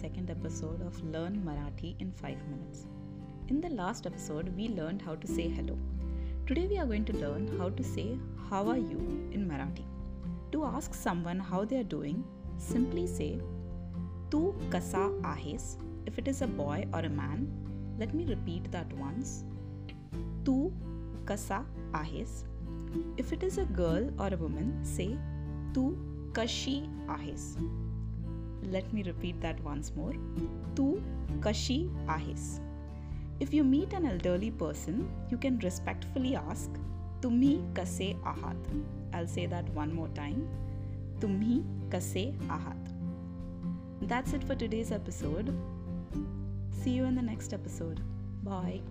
second episode of Learn Marathi in 5 minutes. In the last episode, we learned how to say hello. Today, we are going to learn how to say how are you in Marathi. To ask someone how they are doing, simply say Tu kasa ahes. If it is a boy or a man, let me repeat that once. Tu kasa ahes. If it is a girl or a woman, say Tu kashi ahes. Let me repeat that once more. Tu kashi ahes. If you meet an elderly person, you can respectfully ask, Tumhi kase ahat. I'll say that one more time. Tumhi kase ahat. That's it for today's episode. See you in the next episode. Bye.